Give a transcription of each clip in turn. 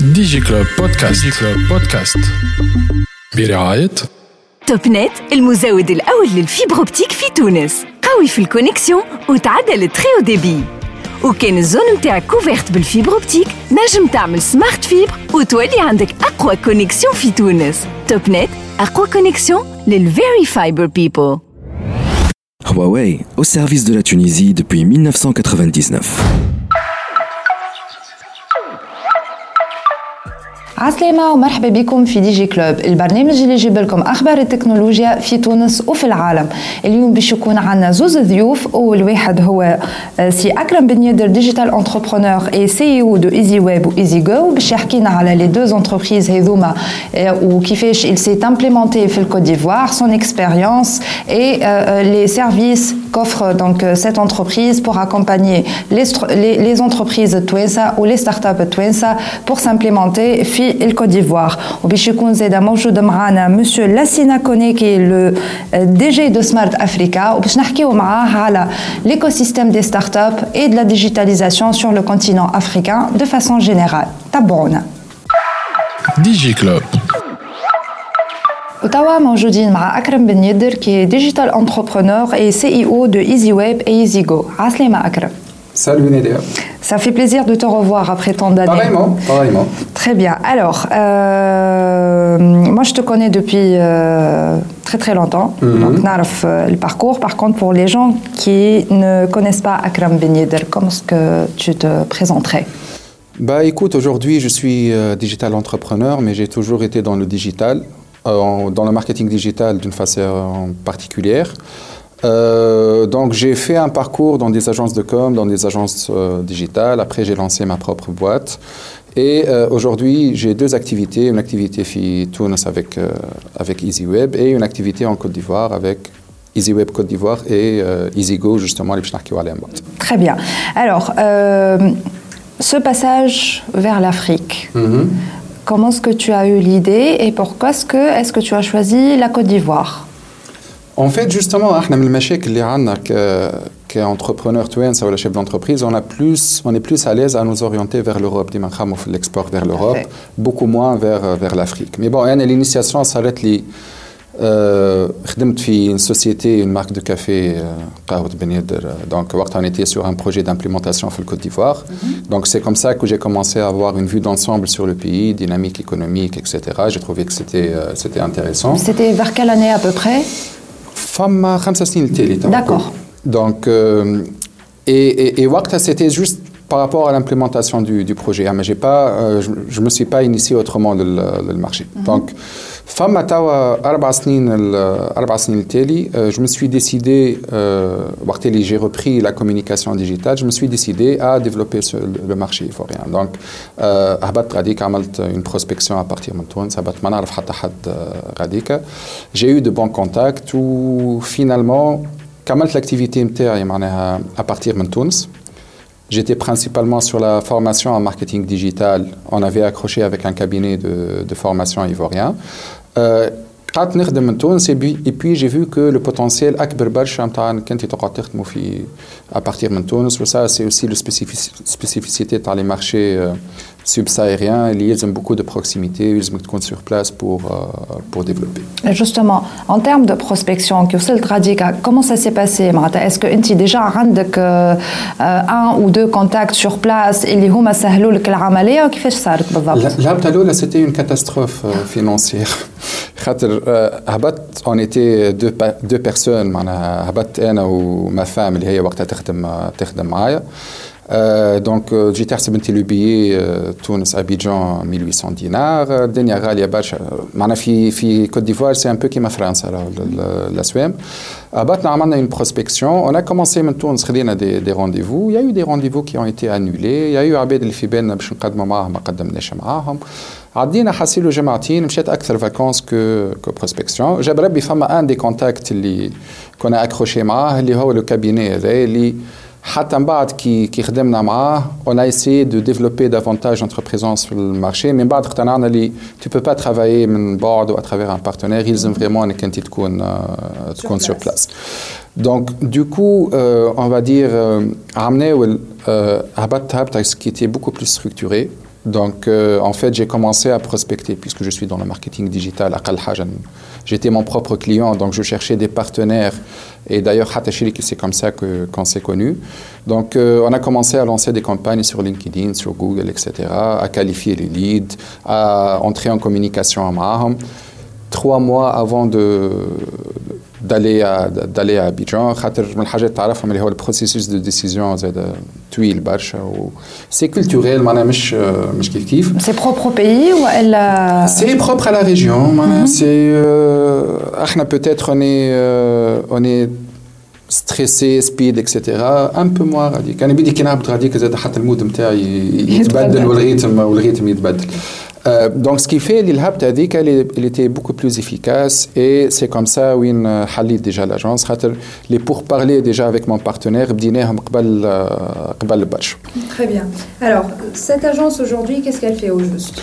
دي جي كلوب بودكاست دي جي كلوب بودكاست برعاية توب نت المزود الأول للفيبر اوبتيك في تونس قوي في الكونيكسيون وتعدل التري او ديبي وكان الزون متاعك كوفيرت بالفيبر اوبتيك نجم تعمل سمارت فيبر وتولي عندك أقوى كونيكسيون في تونس توب نت أقوى كونيكسيون للفيري فايبر بيبل Huawei, au service de la Tunisie depuis 1999. عسلامة ومرحبا بكم في دي جي كلوب. البرنامج اللي يجيب لكم أخبار التكنولوجيا في تونس وفي العالم. اليوم باش يكون عندنا زوز ضيوف اول واحد هو آه، سي أكرم بن يدر ديجيتال انتربرونور اي سي أو دو ايزي ويب وايزي جو باش يحكينا على لي دو انتربريز هذوما آه، وكيفاش il s'est implémenté في الكوت ديفوار expérience et euh, les services qu'offre donc euh, cette entreprise pour accompagner les, les, les entreprises Twinsa ou les startups Twinsa pour s'implémenter في الكوت ديفوار وباش يكون زاده موجود معنا مسيو لاسينا كوني كي لو دي جي دو سمارت افريكا وباش نحكيو معاه على l'écosystème سيستيم دي ستارت اب اي دو لا ديجيتاليزاسيون سور لو كونتينون افريكان دو فاسون جينيرال تابعونا دي جي كلوب وتوا موجودين مع اكرم بن يدر كي ديجيتال انتربرونور اي سي اي او دو ايزي ويب اي ايزي جو عسلامة اكرم Salut Nélia. Ça fait plaisir de te revoir après tant d'années. Pareillement, pareillement. Très bien. Alors, euh, moi je te connais depuis euh, très très longtemps, donc narf euh, le parcours. Par contre, pour les gens qui ne connaissent pas Akram Ben Yedder, comment est-ce que tu te présenterais Bah écoute, aujourd'hui je suis euh, digital entrepreneur, mais j'ai toujours été dans le digital, euh, en- Euh, dans le marketing digital d'une façon euh, particulière. Euh, donc j'ai fait un parcours dans des agences de com, dans des agences digitales. Après j'ai lancé ma propre boîte. Et aujourd'hui j'ai deux activités, une activité fi Tunis avec, avec EasyWeb et une activité en Côte d'Ivoire avec EasyWeb Côte d'Ivoire et EasyGo justement les Très bien. Alors ce passage vers l'Afrique. Mm-hmm. Comment est-ce que tu as eu l'idée et pourquoi est-ce que, est que tu as choisi la Côte d'Ivoire? En fait, justement, qu'entrepreneur Twins ou le chef d'entreprise, on, on est plus à l'aise à nous orienter vers l'Europe, l'export vers l'Europe, beaucoup moins euh, vers, l'Afrique. Mais bon, l'initiation s'arrête les خدمت في une société une marque de café آه، قهوة بن يدر آه، donc وقتها on était sur un projet d'implémentation في Côte d'Ivoire donc c'est comme ça que j'ai commencé à avoir une vue d'ensemble sur le pays dynamique économique etc j'ai trouvé que c'était euh, c'était intéressant C'était vers quelle année à peu près فما خمسة سنين التالي توا. D'accord. Donc, euh, et, et, et وقتها c'était juste par rapport à l'implémentation du, du projet. hein, mais j'ai pas, euh, je ne me suis pas initié autrement le, le marché. Donc, فما توا أربع سنين ال- أربع سنين التالي euh, je me suis décidé euh, وقت اللي j'ai repris la communication digitale je me suis décidé à développer ce- le marché ivoirien donc euh, هبطت غاديك عملت une prospection à partir من تونس هبطت ما نعرف حتى حد آه، غاديك j'ai eu de bons contacts و finalement كملت l'activité نتاعي معناها à partir من تونس J'étais principalement sur la formation en marketing digital. On avait accroché avec un cabinet de, de formation ivoirien. Euh, قعدت نخدم من تونس et puis, et puis j'ai vu que le potentiel أكبر برشا نتاع انك انت تقعد تخدموا في à partir من تونس و ça c'est aussi le spécifici- spécificité تاع les marchés euh, subsahariens اللي يلزم beaucoup de proximité يلزمك تكون sur place pour euh, pour développer. Justement, en termes de prospection, que وصلت غاديك, comment ça s'est passé معناتها Est-ce que انت déjà عندك euh, euh, un ou deux contacts sur place اللي هما سهلوا لك العملية وكيفاش صارت بالضبط La- الهبطة الأولى c'était une catastrophe euh, financière. خاطر هبطت était deux, pa- deux personnes معناها هبطت أنا وما فام اللي هي وقتها تخدم تخدم معايا. دونك جيت احسب انت لو بيي تونس أبيجان 1800 دينار. آه، الدنيا غالية برشا. معنا في في كوت ديفوار سي ان بو كيما فرنسا الاسوام هبطنا عملنا اون بروسبكسيون اون ا كومونسي من تونس خدينا دي دي رونديفو يا يو دي رونديفو كي اون ايتي انولي يا يو عباد اللي في بالنا باش نقدموا معاهم ما قدمناش معاهم. عدينا حاسيلو جماعتين مشيت اكثر فاكونس كو كو بروسبكسيون جاب ربي فما ان دي كونتاكت اللي كنا اكروشي معاه اللي هو لو كابيني هذا اللي حتى من بعد كي كي خدمنا معاه on a essayé de développer davantage notre présence sur le marché من بعد اقتنعنا اللي tu peux pas travailler من بعد ou à travers un partenaire يلزم vraiment انك انت تكون آه، تكون sur place donc du coup euh, on va dire euh, عملنا هبطت هبطة qui était beaucoup plus structuré Donc, euh, en fait, j'ai commencé à prospecter puisque je suis dans le marketing digital. J'étais mon propre client, donc je cherchais des partenaires. Et d'ailleurs, c'est comme ça qu'on s'est connus. Donc, euh, on a commencé à lancer des campagnes sur LinkedIn, sur Google, etc., à qualifier les leads, à entrer en communication avec eux. Trois mois avant de, d'aller à d'aller à Abidjan خاطر من الحاجات تعرفهم اللي هو البروسيسوس دو ديسيزيون زاد طويل برشا و سي كولتوريل معناها مش مش كيف كيف سي بروبر بيي ولا سي بروبر على ريجيون معناها سي احنا بوتيتر اوني اوني ستريسي سبيد اكسيتيرا ان بو موا غاديك انا بيدي كي نهبط غاديك زاد حتى المود نتاعي يتبدل والريتم والريتم يتبدل Euh, donc, ce qui fait l'ILHAB, il était beaucoup plus efficace et c'est comme ça où il a déjà l'agence. Les pourparlers déjà avec mon partenaire, euh, Très bien. Alors, cette agence aujourd'hui, qu'est-ce qu'elle fait au juste?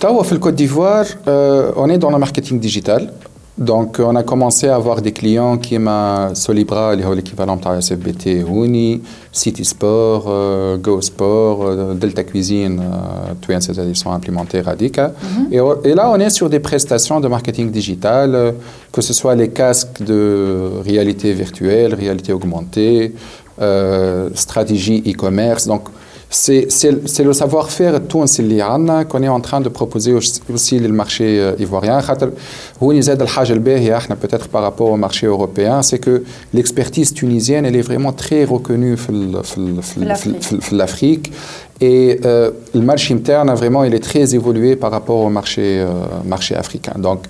Dans le Côte d'Ivoire, euh, on est dans le marketing digital. Donc, on a commencé à avoir des clients qui m'ont Solibra, l'équivalent de la SFBT, Huni, City Sport, euh, Go Sport, euh, Delta Cuisine, euh, tous ces ils sont implémentés Radica. Mhm. et, là, on est sur des prestations de marketing digital, que ce soit les casques de réalité virtuelle, réalité augmentée, stratégie e-commerce. Donc, c'est le savoir-faire qu'on est en train de proposer aussi le marché euh, ivoirien. Peut-être par rapport au marché européen, c'est que l'expertise tunisienne, elle est vraiment très reconnue dans l'Afrique. Et euh, le marché interne, vraiment, il est très évolué par rapport au marché, euh, marché africain. Donc,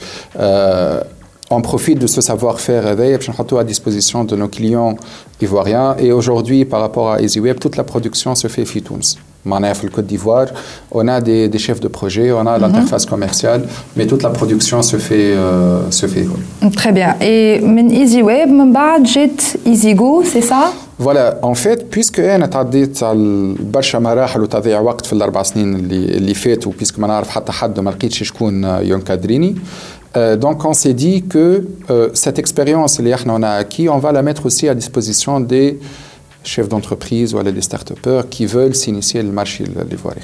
on profite de ce savoir-faire à disposition de nos clients ivoiriens. Et aujourd'hui, par rapport à EasyWeb, toute la production se fait FITOUNS. Dans le Côte d'Ivoire, on a des, chefs de projet, on a mhm. l'interface commerciale, mais toute la production se fait, euh, se fait. Très bien. Et EasyWeb, EasyGo, c'est ça Voilà, en fait, puisque انا تعديت على برشا مراحل وتضييع وقت في الاربع سنين اللي اللي فاتوا بيسك ما نعرف حتى حد ما لقيتش شكون ينكادريني euh, donc on s'est dit que euh, cette expérience qu'on a acquis, on va la mettre aussi à disposition des chefs d'entreprise ou des start-upers qui veulent s'initier le marché l'ivoirien.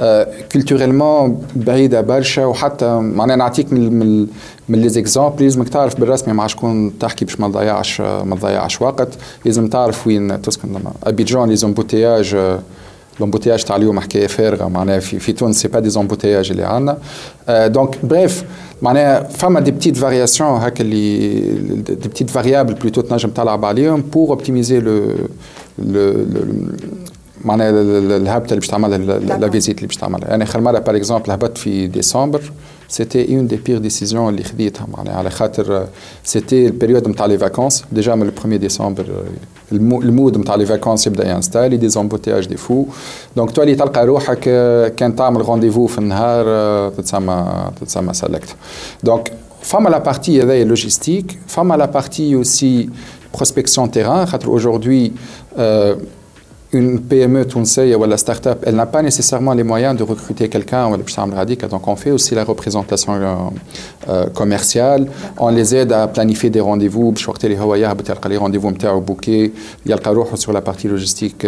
Euh, culturellement, بعيدة برشا وحتى معناها نعطيك من من لي زيكزامبل لازمك تعرف بالرسمي مع شكون تحكي باش ما تضيعش ما تضيعش وقت لازم تعرف وين تسكن ابيجان لي زومبوتياج l'embouteillage تاع اليوم حكايه فارغه معناها في في تونس سي با دي زومبوتياج اللي عندنا دونك بريف معناها فما دي بتيت فارياسيون هكا اللي دي بتيت فاريابل بلوتو تنجم تلعب عليهم بور اوبتيميزي لو معناها الهبطه اللي باش تعملها لا فيزيت اللي باش تعملها يعني اخر مره باغ اكزومبل هبطت في ديسمبر c'était une des pires décisions اللي خديتها معناها على خاطر سيتي البيريود نتاع لي فاكونس ديجا من البروميير ديسمبر المود نتاع لي فاكونس يبدا ينستالي دي زومبوتياج دي فو دونك تولي تلقى روحك كان تعمل رونديفو في النهار تتسمى تتسمى سلكت دونك فما لا بارتي هذايا لوجيستيك فما لا بارتي اوسي prospection terrain خاطر aujourd'hui euh, une PME tunisienne ou la start-up, elle n'a pas nécessairement les moyens de recruter quelqu'un ou donc on fait aussi la représentation euh, euh, commerciale, on les aide à planifier des rendez-vous, les rendez-vous bookés, il y a le sur la partie logistique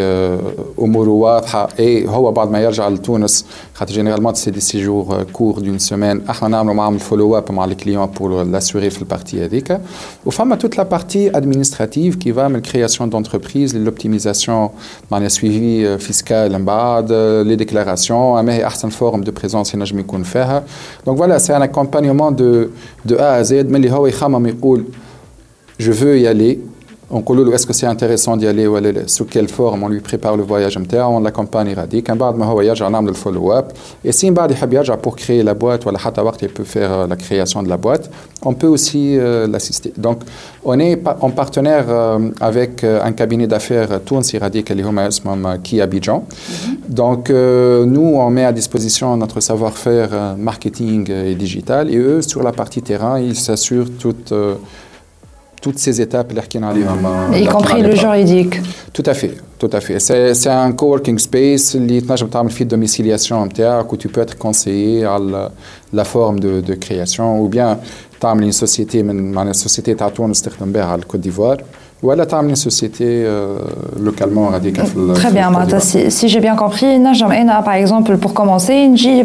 اموره واضحه et هو بعد ما يرجع لتونس خاطر généralement c'est des séjours courts d'une semaine احنا نعملوا معاهم follow up مع les clients pour l'assurer في البارتي هذيك وفما toute la partie administrative qui va من création d'entreprise l'optimisation معناها suivi fiscal من بعد les déclarations ما هي احسن فورم de présence ينجم يكون فيها donc voilà c'est un accompagnement de de A à Z من اللي هو يخمم يقول je veux y aller on dit est-ce que c'est intéressant d'y aller ou sous quelle forme on lui prépare le voyage on l'accompagne radique un بعد ما هو يرجع نعمل الفولو اب et si بعد يحب يرجع pour créer la boîte ولا حتى وقت il peut faire euh, la création de la boîte on peut aussi euh, l'assister donc on est en partenaire euh, avec un cabinet d'affaires تونسي راديك اللي هما اسمهم كي Abidjan donc nous on met à disposition notre savoir-faire marketing et digital et eux sur la partie terrain ils s'assurent toute toutes ces étapes, y compris le juridique. Tout à fait, tout à fait. C'est un coworking space qui fait de domiciliation où tu peux être conseillé à la, forme de, création ou bien tu as une société, mais une société à Côte d'Ivoire. بها على الكوت d'Ivoire ولا تعمل société localement radicale Très bien, Martha. Si, si j'ai bien compris, par exemple, pour commencer, نجي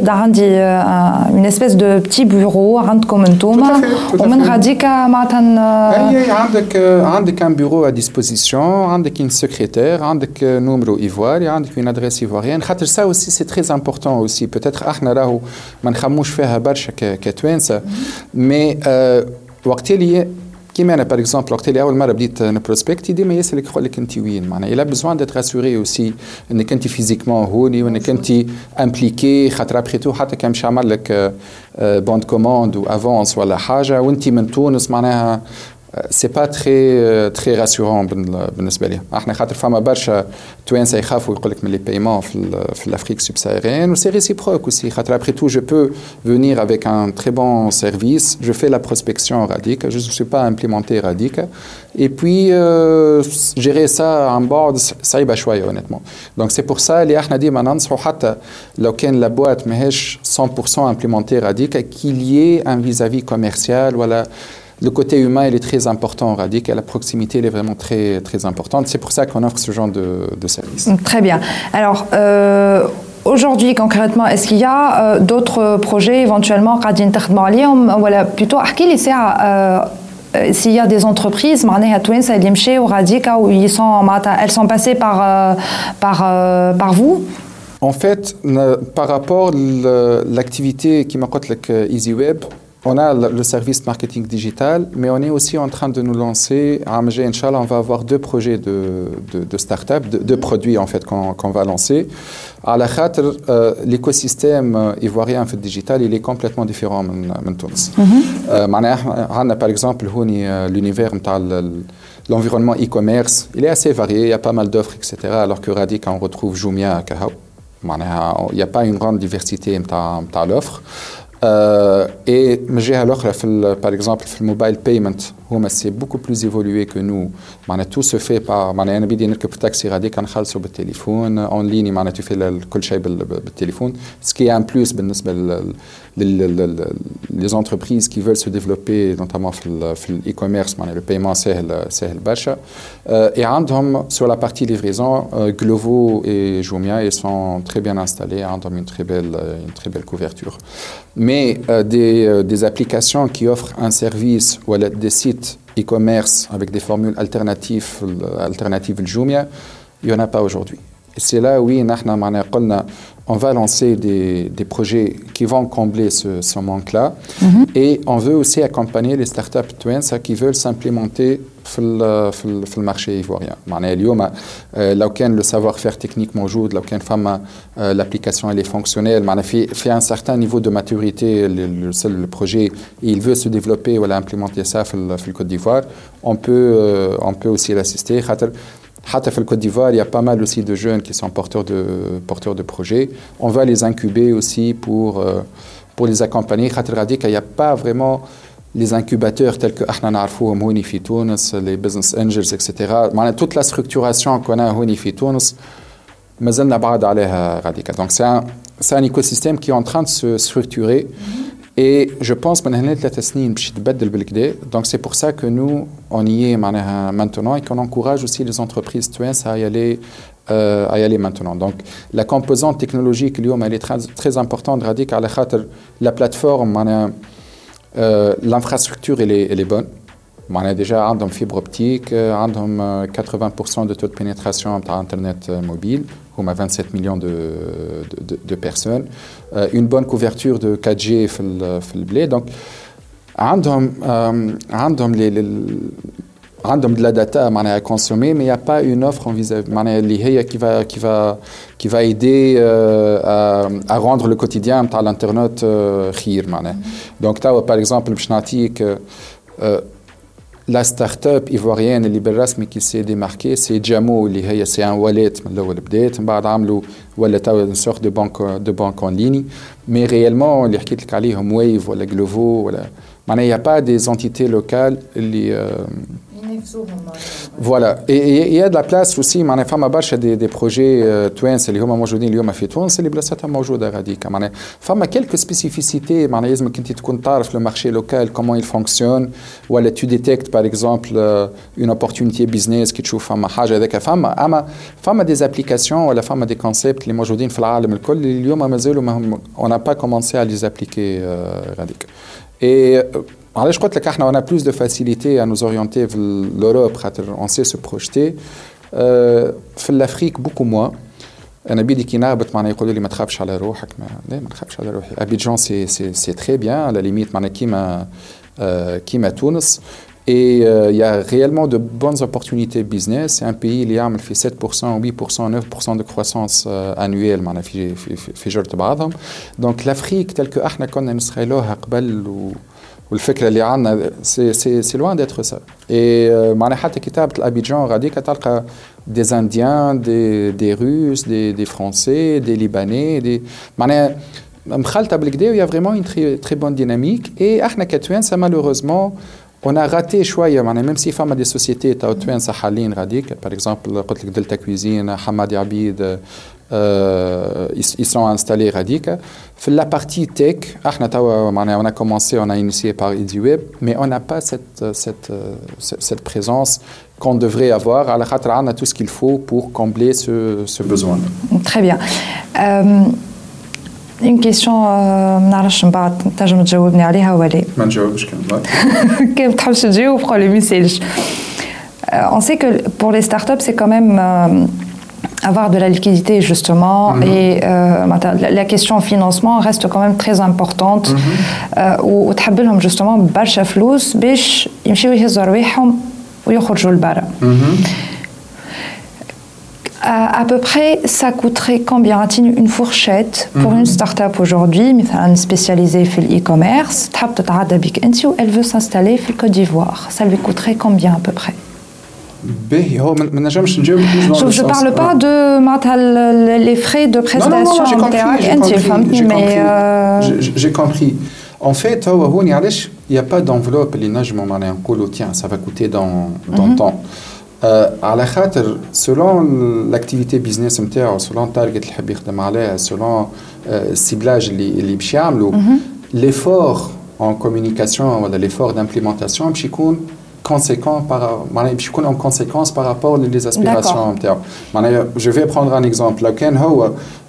une espèce de petit bureau عندكم انتوما ومن غاديك معناتها اي عندك عندك un bureau à disposition عندك une secrétaire عندك numéro ivoire عندك une adresse ivoirienne خاطر ça aussi c'est très important aussi peut-être احنا راهو ما نخموش فيها برشا كتوانسه مي وقت اللي كيما أنا باغ اكزومبل وقت اللي اول مره بديت نبروسبكتي ديما يسالك يقول لك انت وين معناها الا بزوان ديت راسوري اوسي انك انت فيزيكمون هوني وانك انت امبليكي خاطر ابخي تو حتى كان مش عمل لك بوند كوموند و افونس ولا حاجة وانت من تونس معناها سي با تري تري راسيورون بالنسبه لي احنا خاطر فما برشا توانسه يخافوا يقول لك من لي بايمون في في الافريك سوبساهريان وسي ريسيبروك اوسي خاطر ابخي تو جو بو venir avec un très bon service je fais la prospection radique je ne suis pas implémenté radique et puis euh, gérer ça en board صعيبه شويه honnêtement donc c'est pour ça اللي احنا ديما ننصحوا حتى لو كان لا بوات ماهيش 100% implémenté radique qu'il y ait un vis-à-vis commercial ولا le côté humain, il est très important, Radic, et la proximité, elle est vraiment très, très importante. C'est pour ça qu'on offre ce genre de, de service. Très bien. Alors, euh, aujourd'hui, concrètement, est-ce qu'il y a euh, d'autres projets éventuellement, voilà, plutôt, euh, s'il y a des entreprises, où ils sont, elles sont passées par, par, par vous? En fait, par rapport à l'activité qui m'a EasyWeb, on a le service marketing digital, mais on est aussi en train de nous lancer. À Inch'Allah, on va avoir deux projets de, de, de start-up, deux, produits en fait qu'on va lancer. À la euh, l'écosystème euh, ivoirien en fait, digital, il est complètement différent de Tunis. Mm -hmm. par exemple, l'univers l'environnement e-commerce, il est assez varié, il y a pas mal d'offres, etc. Alors que Radic, on retrouve Jumia, Kahao. Il n'y a pas une grande diversité dans l'offre. Euh, et par exemple le mobile payment c'est beaucoup plus évolué que nous tout se fait par انا بدي نركب taxi غادي كنخلصوا بالتليفون en ligne معناها tu fais كل شيء بالتليفون ce qui est un plus بالنسبه les entreprises qui veulent se développer, notamment dans l'e-commerce, le paiement Sahel Bacha, euh, et sur la partie livraison, euh, Glovo et Jumia, ils sont très bien installés, Andhom une très belle, euh, une très belle couverture. Mais des, applications qui offrent un service ou des sites e-commerce avec des formules alternatives, alternatives Jumia, il n'y en a pas aujourd'hui. C'est là, oui, nous avons on va lancer des, des, projets qui vont combler ce, ce manque-là. Mm -hmm. Et on veut aussi accompagner les startups twins qui veulent s'implémenter dans le marché ivoirien. اليوم لو كان le savoir-faire technique موجود لو كان فما l'application elle est fonctionnelle معناها في في un certain niveau de maturité le, le, le projet il veut se développer ou implémenter ça dans le Côte d'Ivoire on peut on peut aussi l'assister Hatta le Côte d'Ivoire, il y a pas mal aussi de jeunes qui sont porteurs de, porteurs de projets. On va les incuber aussi pour, euh, pour les accompagner. Il n'y a pas vraiment les incubateurs tels que Ahna Houni fi les business angels, etc. Toute la structuration qu'on a Houni fi Tunis, Donc c'est un, un écosystème qui est en train de se structurer. Et je pense donc c'est pour ça que nous, on y est maintenant et qu'on encourage aussi les entreprises à y aller, euh, à y aller maintenant. Donc la composante technologique, elle est très, importante. La plateforme, euh, l'infrastructure, elle est, elle est bonne. On a déjà un fibre optique, un 80% de taux de pénétration par Internet mobile, on a 27 millions de, de, de personnes, euh, une bonne couverture de 4G dans le blé. Donc, عندهم عندهم les, les عندهم de la data à consommer mais il n'y a pas une offre en vis-à-vis qui va qui va qui va aider euh, à, à rendre le quotidien à l'internet خير معناها donc par exemple باش نعطيك la start-up ivoirienne اللي بالرسمي qui s'est démarquée c'est Jamo اللي هي c'est un wallet من الاول بدات من بعد عملوا ولا تو une sorte de banque de banque en ligne mais réellement اللي حكيت لك عليهم Wave ولا Glovo ولا معناها il n'y a pas des entités locales اللي Voilà. Et il y a de la place aussi, معناها فما برشا دي, دي بروجي توانسه اللي هما موجودين اليوم في تونس اللي بلاصتها موجوده غاديكا معناها فما كيلكو سبيسيفيسيتي معناها لازمك انت تكون تعرف لو مارشي لوكال كومون يل فونكسيون ولا تو ديتيكت باغ اكزومبل اون اوبورتونيتي بيزنس كي تشوف فما حاجه هذاك فما اما فما دي زابليكاسيون ولا فما دي كونسيبت اللي موجودين في العالم الكل اللي اليوم مازالوا ما هم اون با كومونسي ا لي زابليكي غاديك اي علاش قلت لك احنا on a plus de facilité à nous orienter vers l'Europe خاطر on sait se projeter في الافريك بوكو موا انا بيدي كي نهبط معناها يقولوا لي ما تخافش على روحك ما لا ما تخافش على روحي ابيجان سي سي سي تري بيان على ليميت معناها كيما كيما تونس Et il y a réellement de bonnes opportunités business. C'est un pays qui a fait 7%, 8%, 9% de croissance annuelle في في في جرة بعضهم. Donc l'Afrique telle que احنا كنا نسخيلوها قبل و والفكره اللي عندنا سي سي سي لوان ديتر سا اي معناها حتى كتابه الابيجان غاديك تلقى دي انديان دي دي روس دي دي فرونسي دي ليباني دي معناها مخلطه بالكدا ويا فريمون اون تري تري بون ديناميك اي احنا كتوانسه مالوروزمون on a raté شويه معناها ميم سي فما دي سوسيتي تاع توانسه حالين غاديك باغ اكزومبل قلت لك دلتا كويزين حمادي عبيد Euh, ils, sont installés radiques. La partie tech, on a commencé, on a initié par EasyWeb, mais on n'a pas cette, cette, cette présence qu'on devrait avoir. À la on a tout ce qu'il faut pour combler ce, ce besoin. Très bien. Euh, une question, نعرفش من بعد تنجم تجاوبني عليها ولا ما نجاوبش كان كيف تحبش تجاوب le message. On sait que pour les startups, c'est quand même euh, avoir de la liquidité justement mm -hmm. et euh, la question financement reste quand même très importante mm -hmm. وتحب لهم justement برشا فلوس باش يمشيو يهزوا رواحهم ويخرجوا لبرا à peu près, ça coûterait combien Une fourchette pour une start-up aujourd'hui, spécialisée dans l'e-commerce, elle veut s'installer dans Côte d'Ivoire. Ça lui coûterait combien à peu près Oh, je ne parle pas de les frais de prestation. J'ai compris, euh, j'ai compris. En fait, il n'y a pas d'enveloppe. Tiens, ça va coûter dans, dans mhm. temps. Euh, à selon l'activité business, selon le target, selon euh, le ciblage, mhm. l'effort en communication, l'effort d'implémentation, conséquent par, je connais en conséquence par rapport aux aspirations. Je vais prendre un exemple. Le Ken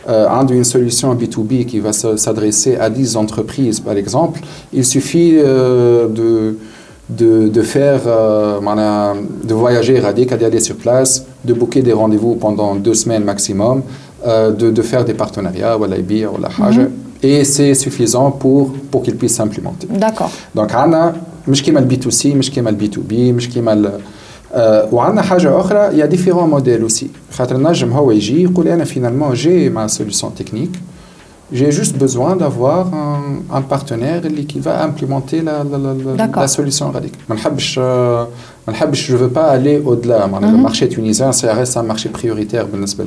euh, a une solution B2B qui va s'adresser à 10 entreprises, par exemple. Il suffit euh, de, de, de faire, euh, de voyager à des sur place, de booker des rendez-vous pendant deux semaines maximum, de, de faire des partenariats, ou la ou Et c'est suffisant pour, pour qu'ils puissent s'implémenter. D'accord. Donc, Anna, مش كيما البي تو سي مش كيما البي تو بي مش كيما آه وعندنا حاجة أخرى يا ديفيرون موديل أوسي. خاطر النجم هو يجي يقول أنا فينالمون جي مع سوليسيون تكنيك j'ai juste besoin d'avoir un, un, partenaire qui va implémenter la, la, la, la solution radicale. Je ne Je ne veux pas aller au-delà. Mm. Le mhm. marché tunisien, ça reste un marché prioritaire ben pour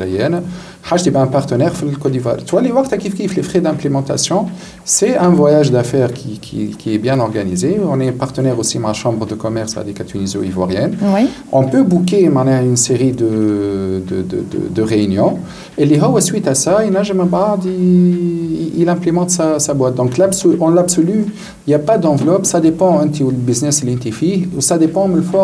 Je un partenaire pour le Côte d'Ivoire. Tu vois, les wakta kif kif, les frais d'implémentation, c'est un voyage d'affaires qui, qui, qui, est bien organisé. On est partenaire aussi ma chambre de commerce avec la tuniso-ivoirienne. On peut booker une série de, de, de, réunions. Et les Hawa, suite à ça, il, il, il implémente sa, sa boîte. Donc, en l'absolu, il n'y a pas d'enveloppe. Ça dépend, hein, anti le business, l'intifi, ou ça dépend, le fort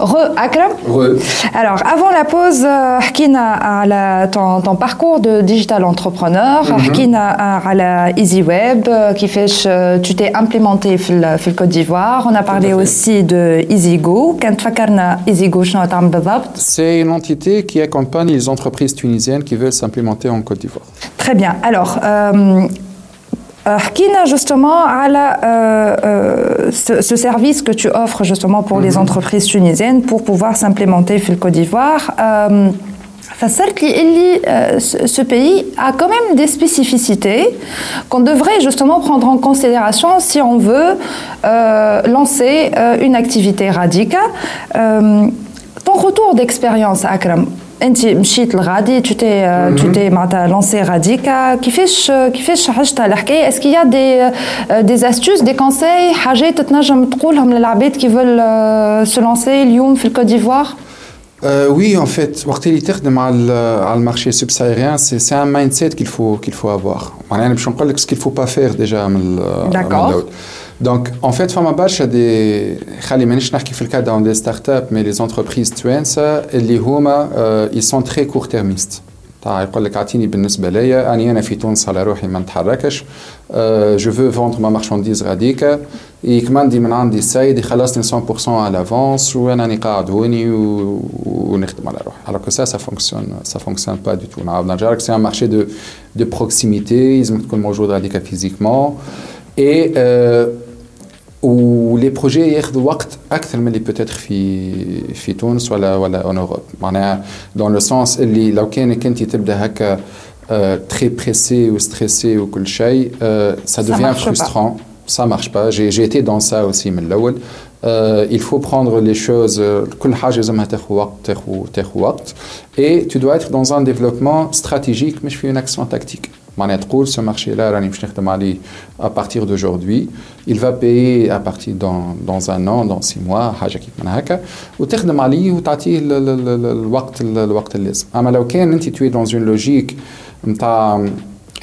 Re Akram. Re. Alors, avant la pause, Hakina euh, ton, parcours de digital entrepreneur, mhm. Hakina à la EasyWeb, euh, qui fait que euh, tu t'es implémenté fil Côte d'Ivoire. On a parlé aussi de EasyGo. EasyGo, c'est une entité qui accompagne les entreprises tunisiennes qui veulent s'implémenter en Côte d'Ivoire. Très bien. Alors, euh, Hkina, justement, à euh, euh, ce, service que tu offres justement pour les mhm. entreprises tunisiennes pour pouvoir s'implémenter dans le Côte d'Ivoire. Euh, ce pays a quand même des spécificités qu'on devrait justement prendre en considération si on veut lancer une activité radicale. ton retour d'expérience, Akram, انت مشيت لغادي tu t'es tu t'es معناتها lancé Radica كيفاش كيفاش عشت الحكايه est-ce qu'il y a des des astuces des conseils حاجات تنجم تقولهم للعباد qui veulent se lancer اليوم في الكوت ديفوار Euh, oui, en fait, le marché subsaharien, c'est un mindset qu'il faut, qu'il faut avoir. Ce qu'il ne faut pas faire déjà. D'accord. Donc, en fait, Fama Bash a des. في الكاد dans des startups, mais les entreprises توانسة اللي هما ils sont très court-termistes. تاع يقول لك اعطيني بالنسبه ليا اني انا في تونس على روحي ما نتحركش جو فو فوندر ما مارشانديز غاديكا يكمندي من عندي السيد يخلصني 100% على لافونس وانا راني قاعد هوني ونخدم على روحي alors que ça ça fonctionne ça fonctionne pas du tout نعاود نرجع لك سي ان مارشي دو دو بروكسيميتي لازم تكون موجود غاديكا فيزيكمون اي ولي بروجي ياخذوا وقت اكثر من اللي بوتيتر في في تونس ولا ولا اون اوروب معناها دون لو سونس اللي لو كانك انت تبدا هكا تري بريسي وستريسي وكل شيء سا دوفيان فرسترون ça marche pas. J'ai été dans ça aussi, من الأول. Euh, il faut prendre les choses, كل حاجة لازمها تاخذ وقت تاخذ وقت. Et tu dois être dans un développement stratégique, مش في une action tactique. معناها تقول ce marché-là راني باش نخدم عليه à partir d'aujourd'hui il va payer à partir dans, dans un an dans six mois حاجه كيف من هكا وتخدم عليه وتعطيه الوقت الوقت اللازم اما لو كان انت توي dans une logique نتاع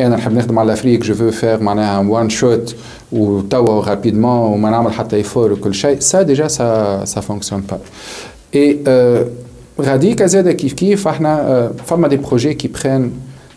انا نحب نخدم على الافريك جو فو فير معناها وان شوت وتوا رابيدمون وما نعمل حتى ايفور وكل شيء سا ديجا سا سا فونكسيون با اي غاديكا زاد كيف كيف احنا فما دي بروجي كي برين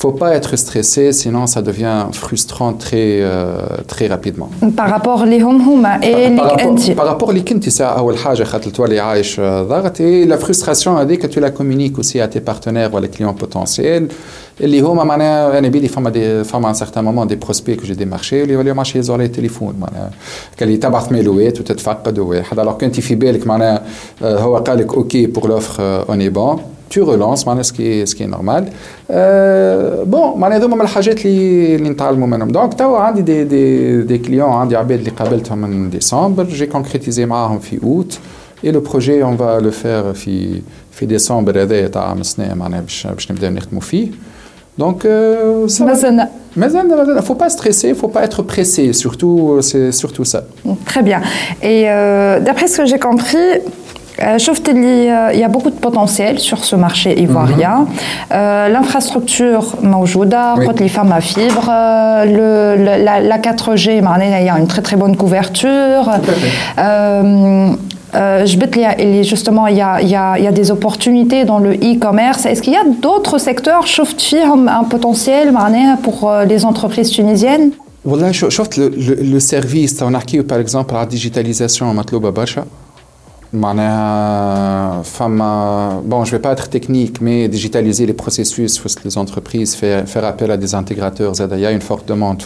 faut pas être stressé sinon ça devient frustrant très très rapidement par rapport ليهم هما اي انت par rapport ليك انت ساعه اول حاجه خاطر تولي عايش ضغط اي لا فرستراسيون هذيك tu la communiques aussi à tes partenaires ولا clients potentiels اللي هما معناها انا بيدي فما دي فما ان سارتان مومون دي بروسبي كو جي دي مارشي اللي يوليو ماشي يهزوا على التليفون معناها كان تبعث ميلوات وتتفقد وواحد الوغ كنت في بالك معناها هو قال لك اوكي بور لوفر اوني بون tu relances معناها سكي سكي نورمال بون معناها هذوما من الحاجات اللي اللي نتعلموا منهم دونك توا عندي دي دي دي كليون عندي عباد اللي قابلتهم من ديسمبر جي كونكريتيزي معاهم في اوت اي لو بروجي اون فا لو فير في في ديسمبر هذايا تاع عام السنه معناها باش باش نبداو نخدموا فيه Donc, euh, ça Mais il ne faut pas stresser, il ne faut pas être pressé, surtout, c'est surtout ça. Très bien. Et euh, d'après ce que j'ai compris, je trouve qu'il y a beaucoup de potentiel sur ce marché ivoirien. Mm -hmm. euh, L'infrastructure, oui. les femmes à fibre, le, la, la, 4G, il y a une très très bonne couverture. Euh, je vais justement, il y, a, il, y a, il y a des opportunités dans le e-commerce. Est-ce qu'il y a d'autres secteurs un potentiel pour euh, les entreprises tunisiennes والله شفت لو سيرفيس تاع نحكيو باغ اكزومبل على الديجيتاليزاسيون مطلوبه برشا معناها فما euh, euh, bon, je vais pas être technique, mais digitaliser les processus les entreprises, faire, faire appel à des intégrateurs, il y a une forte demande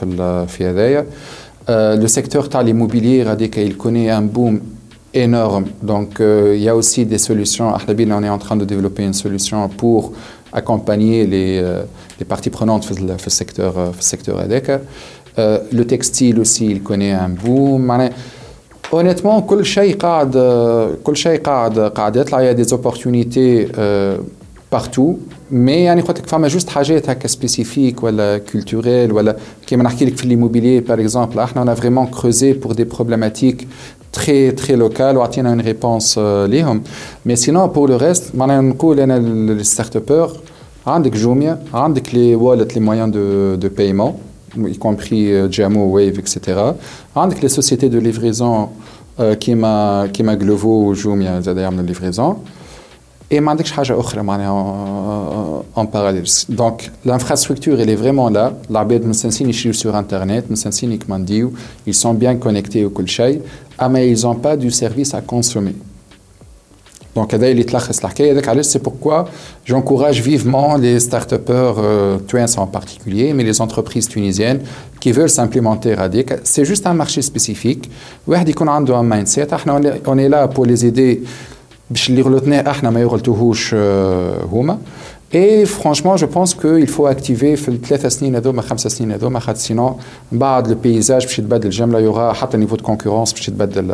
euh, le secteur de l'immobilier, il connaît un boom énorme. Donc, il y a aussi des solutions. on est en train de développer une solution pour accompagner les, parties prenantes dans le secteur, secteur le textile aussi, il connaît un boom. Honnêtement, كل شيء قاعد كل شيء قاعد قاعد يطلع il y a des opportunités euh, partout mais يعني قلت لك فما جوست حاجات هكا سبيسيفيك ولا كولتوريل ولا كيما نحكي لك في l'immobilier par exemple احنا on a vraiment creusé pour des problématiques très très local وعطينا une réponse ليهم mais sinon pour le reste معناها نقول انا للستارت عندك جوميا عندك لي والت لي مويان دو دو بايمون y compris Jamo, Wave, etc. عندك les sociétés de livraison كيما كيما Glovo ou Jumia زاد يعملوا livraison et ما عندكش حاجه اخرى معناها en parallèle donc l'infrastructure elle est vraiment là العباد مستنسين يشريو sur internet مستنسين يكمانديو ils sont bien connectés وكل شيء اما ils ont pas du service à consommer donc هذا اللي تلخص الحكايه هذاك علاش c'est pourquoi j'encourage vivement les start-upers euh, en particulier mais les entreprises tunisiennes qui veulent s'implémenter هذيك c'est juste un marché spécifique واحد يكون عنده un mindset احنا on est là pour les aider باش اللي غلطناه احنا ما يغلطوهوش هما اي فرانشمون جو بونس كو il faut activer في الثلاث سنين هذوما خمس سنين هذوما خاطر سينون من بعد البيزاج باش يتبدل جمله يوغا حتى نيفو دو كونكورونس باش يتبدل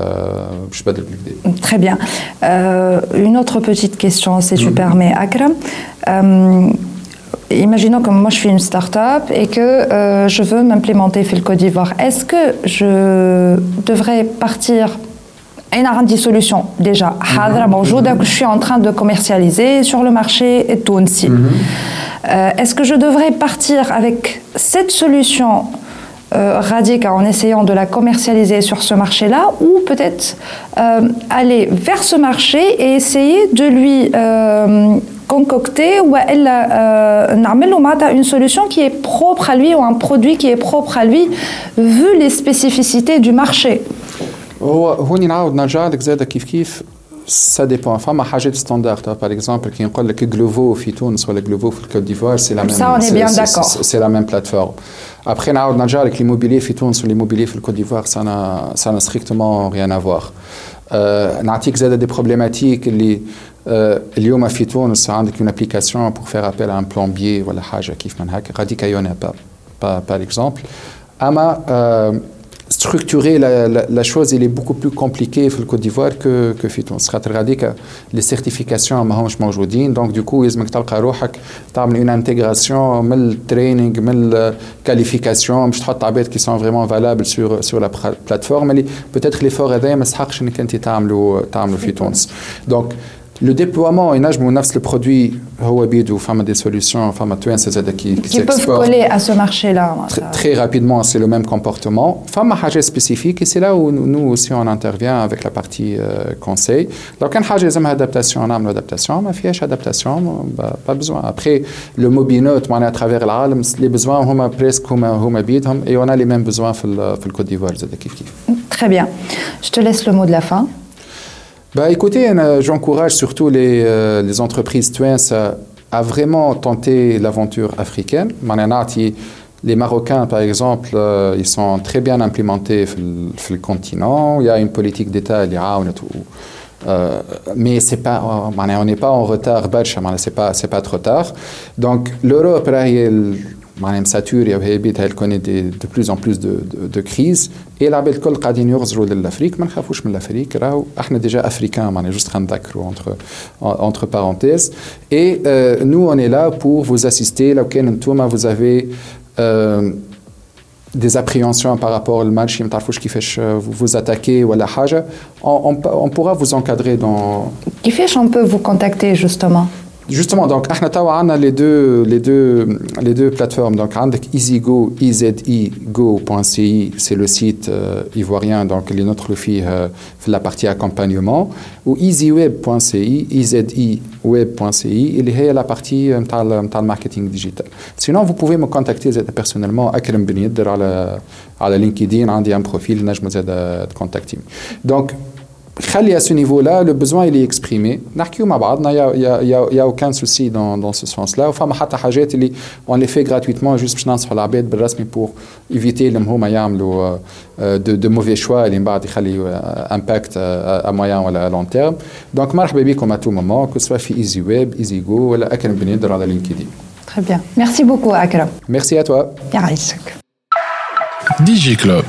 باش يتبدل بالكدا Très bien. Euh, une autre petite question, si tu permets, Akram. Euh, imaginons que moi je suis une start-up et que euh, je veux m'implémenter dans le Côte d'Ivoire. Est-ce que je devrais partir a des solutions déjà. Je suis en train de commercialiser sur le marché et tout Est-ce que je devrais partir avec cette solution euh, radicale en essayant de la commercialiser sur ce marché-là ou peut-être euh, aller vers ce marché et essayer de lui euh, concocter ou elle euh, une solution qui est propre à lui ou un produit qui est propre à lui vu les spécificités du marché? هو هوني نعاود نرجع لك زاد كيف كيف سا ديبون فما حاجات ستاندارد باغ اكزومبل كي نقول لك جلوفو في تونس ولا جلوفو في الكوت ديفوار سي لا ميم سي لا ميم بلاتفورم ابخي نعاود نرجع لك ليموبيلي في تونس وليموبيلي في الكوت ديفوار سانا سانا ستريكتومون ريان افوار نعطيك زاد دي بروبليماتيك اللي اليوم في تونس عندك اون ابليكاسيون بور فير ابل ان بلومبيي ولا حاجه كيف من هكا غاديك يونا با با اكزومبل اما structurer la, la, la, chose, il est beaucoup plus compliqué في Côte d'Ivoire que que في تونس خاطر غاديك les certifications ماهمش موجودين donc du coup لازمك تلقى روحك تعمل une intégration من التريننج من الكاليفيكاسيون باش تحط عباد qui sont vraiment valables sur sur la plateforme اللي peut-être l'effort هذايا ما يستحقش انك انت تعملوا تعملوا في تونس donc le déploiement et نجموا نفس le produit هو بيدو فما des solutions فما توانسه زاد qui, qui peuvent coller à ce marché là très, très rapidement c'est le même comportement فما حاجه spécifique et c'est là où nous aussi on intervient avec la partie euh, conseil لو كان حاجه لازمها adaptation نعملوا adaptation ما فيهاش adaptation pas besoin après le mobinote معناها à travers العالم les besoins هما presque هما هما بيدهم et on a les mêmes besoins في في الكوت ديفوار زاد كيف كيف Très bien. Je te laisse le mot de la fin. Bah, écoutez, j'encourage surtout les, euh, les entreprises twins à, vraiment tenter l'aventure africaine. Les Marocains, par exemple, euh, ils sont très bien implémentés sur le continent. Il y a une politique d'État, il y a tout. Euh, mais on n'est pas en retard, c'est pas, c'est pas trop tard. Donc l'Europe, معناها مساتوريا وهي بيتها connaît de plus en plus de, de, de crises et العباد الكل قاعدين يغزروا للافريك ما نخافوش من الافريك راهو احنا ديجا افريكان معناها جوست خنذكروا entre entre parenthèses et euh, nous on est là pour vous assister لو كان انتوما vous avez euh, des appréhensions par rapport au match ما تعرفوش كيفاش vous vous attaquez ولا حاجه on, on, on pourra vous encadrer dans كيفاش on peut vous contacter justement Justement, donc, on a les deux, les deux, les deux plateformes. Donc, EasyGo, izigo.ci, c'est le site euh, ivoirien, donc, les notre filles euh, la partie accompagnement. Ou easyweb.ci, iziweb.ci, il y a la partie euh, le marketing digital. Sinon, vous pouvez me contacter personnellement, Akram Benid, à la LinkedIn, on a un profil, je de contacter. Donc, à ce niveau-là, le besoin il est exprimé. Il n'y a, aucun souci dans, dans ce sens-là. On les fait gratuitement juste pour éviter de, de mauvais choix et impact à moyen ou à long terme. Donc, comme à tout moment, que ce soit في EasyWeb, EasyGo ou Akram Benidr à LinkedIn. Très bien. Merci beaucoup, Akram. Merci à toi. DigiClub.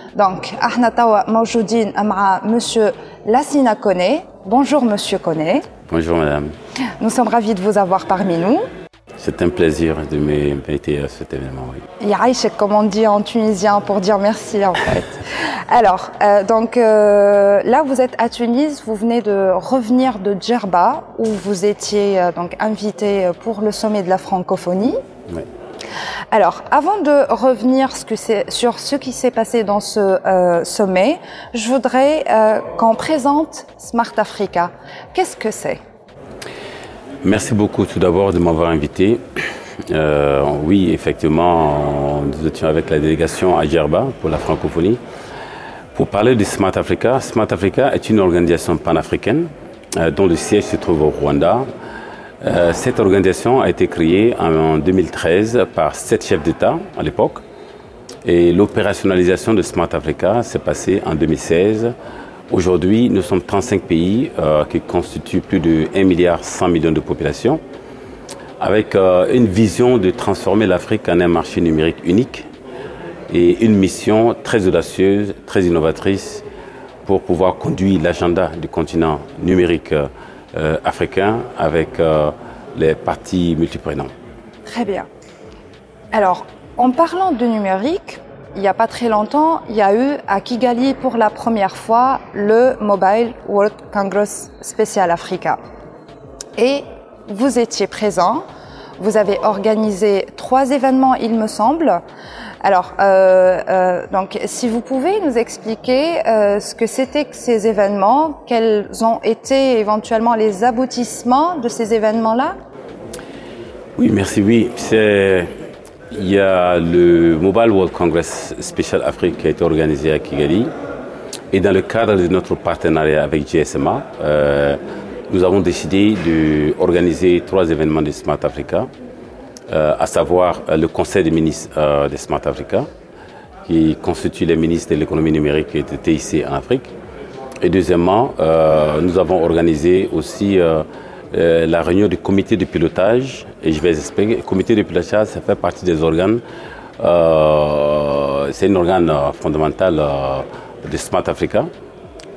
مونيت دونك احنا توا موجودين مع مسيو لاسينا كوني bonjour Monsieur Koné. Bonjour Madame. Nous sommes ravis de vous avoir parmi nous. C'est un plaisir de m'inviter à cet événement. Oui. Yaïchek, comme on dit en tunisien, pour dire merci en fait. Alors, euh, donc euh, là, vous êtes à Tunis, vous venez de revenir de Djerba, où vous étiez euh, donc invité pour le sommet de la francophonie. Oui. Alors, avant de revenir sur ce qui s'est passé dans ce sommet, je voudrais qu'on présente Smart Africa. Qu'est-ce que c'est? Merci beaucoup tout d'abord de m'avoir invité. Euh, oui, effectivement, nous étions avec la délégation à Djerba pour la francophonie. Pour parler de Smart Africa, Smart Africa est une organisation panafricaine euh, dont le siège se trouve au Rwanda. Euh, cette organisation a été créée en 2013 par sept chefs d'État à l'époque. Et l'opérationnalisation de Smart Africa s'est passée en 2016 Aujourd'hui, nous sommes 35 pays euh, qui constituent plus de 1 milliard 100 millions de population, avec euh, une vision de transformer l'Afrique en un marché numérique unique et une mission très audacieuse, très innovatrice pour pouvoir conduire l'agenda du continent numérique euh, africain avec les parties multiprenants. Très bien. Alors, en parlant de numérique, il n'y a pas très longtemps, il y a eu à Kigali pour la première fois le Mobile World Congress Special Africa. Et vous étiez présent, vous avez organisé trois événements, il me semble. Alors, euh, euh, donc, si vous pouvez nous expliquer euh, ce que c'était que ces événements, quels ont été éventuellement les aboutissements de ces événements-là? Oui, merci. Oui, c'est il y a le Mobile World Congress Special Afrique qui a été organisé à Kigali. Et dans le cadre de notre partenariat avec GSMA, nous avons décidé d'organiser trois événements de Smart Africa, à savoir euh, le Conseil des ministres de Smart Africa, qui constitue les ministres de l'économie numérique et de TIC en Afrique. Et deuxièmement, nous avons organisé aussi euh, la réunion du comité de pilotage, et je vais expliquer, le comité de pilotage, ça fait partie des organes, euh, c'est un organe euh, fondamental de Smart Africa,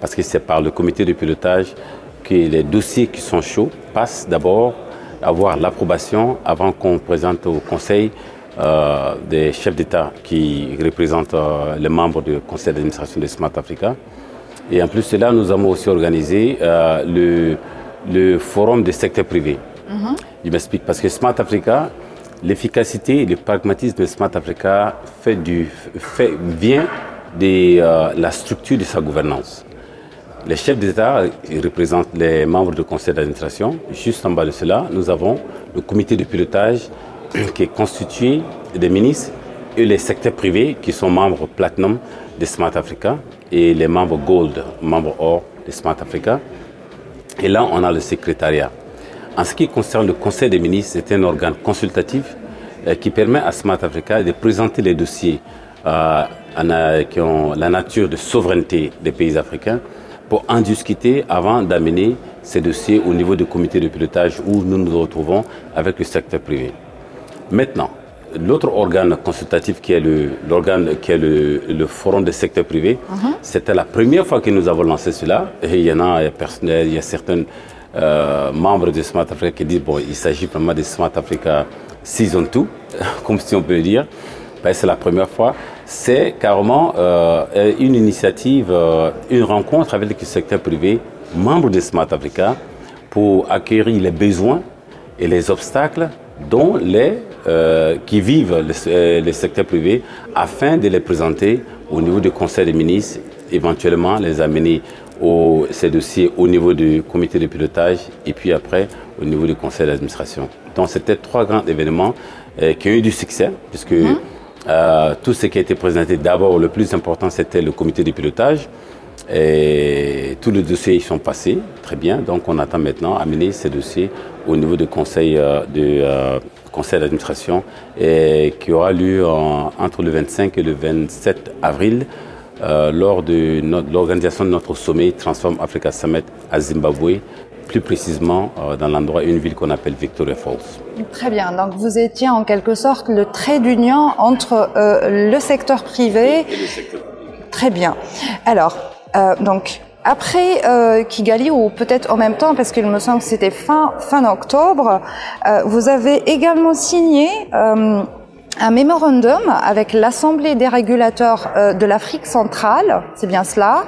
parce que c'est par le comité de pilotage que les dossiers qui sont chauds passent d'abord avoir l'approbation avant qu'on présente au Conseil des chefs d'État qui représentent les membres du Conseil d'administration de Smart Africa. Et en plus de cela, nous avons aussi organisé le le forum des secteurs privés. Je m'explique parce que Smart Africa, l'efficacité et le pragmatisme de Smart Africa fait du, fait, vient de euh, la structure de sa gouvernance. Les chefs d'État représentent les membres du conseil d'administration. Juste en bas de cela, nous avons le comité de pilotage qui est constitué des ministres et les secteurs privés qui sont membres Platinum de Smart Africa et les membres Gold, membres Or de Smart Africa. Et là, on a le secrétariat. En ce qui concerne le Conseil des ministres, c'est un organe consultatif euh, qui permet à Smart Africa de présenter les dossiers euh, qui ont la nature de souveraineté des pays africains pour en discuter avant d'amener ces dossiers au niveau du comité de pilotage où nous nous retrouvons avec le secteur privé. Maintenant, l'autre organe consultatif qui est l'organe qui est le, forum des secteurs privés, uh-huh. c'était la première fois que nous avons lancé cela. Et il y en a, il y a, il y a certains euh, membres de Smart Africa qui disent bon, il s'agit vraiment de Smart Africa Season 2, comme si on peut le dire. Ben, c'est la première fois. C'est carrément euh, une initiative, euh, une rencontre avec le secteur privé, membres de Smart Africa, pour acquérir les besoins et les obstacles dont les euh, qui vivent les, secteurs privés afin de les présenter au niveau du Conseil des ministres, éventuellement les amener au, ces dossiers au niveau du comité de pilotage et puis après au niveau du Conseil d'administration. Donc c'était trois grands événements qui ont eu du succès puisque mhm. tout ce qui a été présenté d'abord, le plus important c'était le comité de pilotage. Et tous les dossiers sont passés, très bien. Donc on attend maintenant à mener ces dossiers au niveau du conseil de, conseil d'administration qui aura lieu entre le 25 et le 27 avril euh, lors de l'organisation de notre sommet Transform Africa Summit à Zimbabwe, plus précisément euh, dans l'endroit, une ville qu'on appelle Victoria Falls. Très bien, donc vous étiez en quelque sorte le trait d'union entre euh, le secteur privé. Et le secteur Très bien. Alors, donc, après euh, Kigali, ou peut-être en même temps, parce qu'il me semble que c'était fin, fin octobre, euh, vous avez également signé euh, un mémorandum avec l'Assemblée des régulateurs euh, de l'Afrique centrale, c'est bien cela.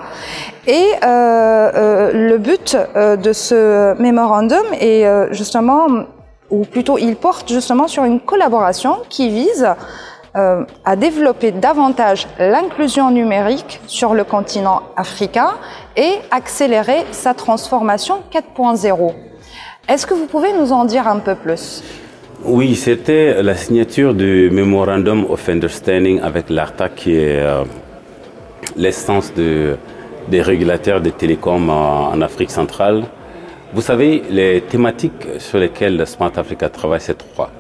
Et euh, euh, le but de ce mémorandum est justement, ou plutôt il porte justement sur une collaboration qui vise à développer davantage l'inclusion numérique sur le continent africain et accélérer sa transformation 4.0. Est-ce que vous pouvez nous en dire un peu plus? Oui, c'était la signature du Memorandum of Understanding avec l'ARTA, qui est euh, l'essence de, des régulateurs des télécoms en, Afrique centrale. Vous savez, les thématiques sur lesquelles Smart Africa travaille, c'est trois.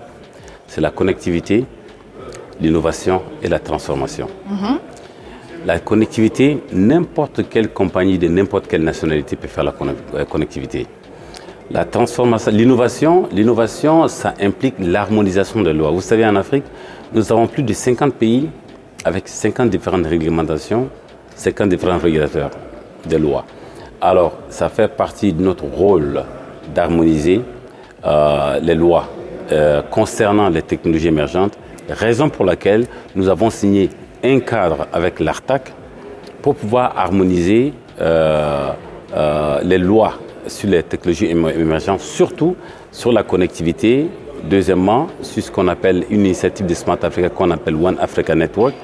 C'est la connectivité, l'innovation et la transformation. Mm-hmm. La connectivité, n'importe quelle compagnie de n'importe quelle nationalité peut faire la euh, connectivité. La transformation, l'innovation, l'innovation, ça implique l'harmonisation des lois. Vous savez, en Afrique, nous avons plus de 50 pays avec 50 différentes réglementations, 50 différents régulateurs des lois. Alors, ça fait partie de notre rôle d'harmoniser euh, les lois euh, concernant les technologies émergentes, raison pour laquelle nous avons signé un cadre avec l'ARTAC pour pouvoir harmoniser euh, les lois sur les technologies émergentes, surtout sur la connectivité. Deuxièmement, sur ce qu'on appelle une initiative de Smart Africa qu'on appelle One Africa Network,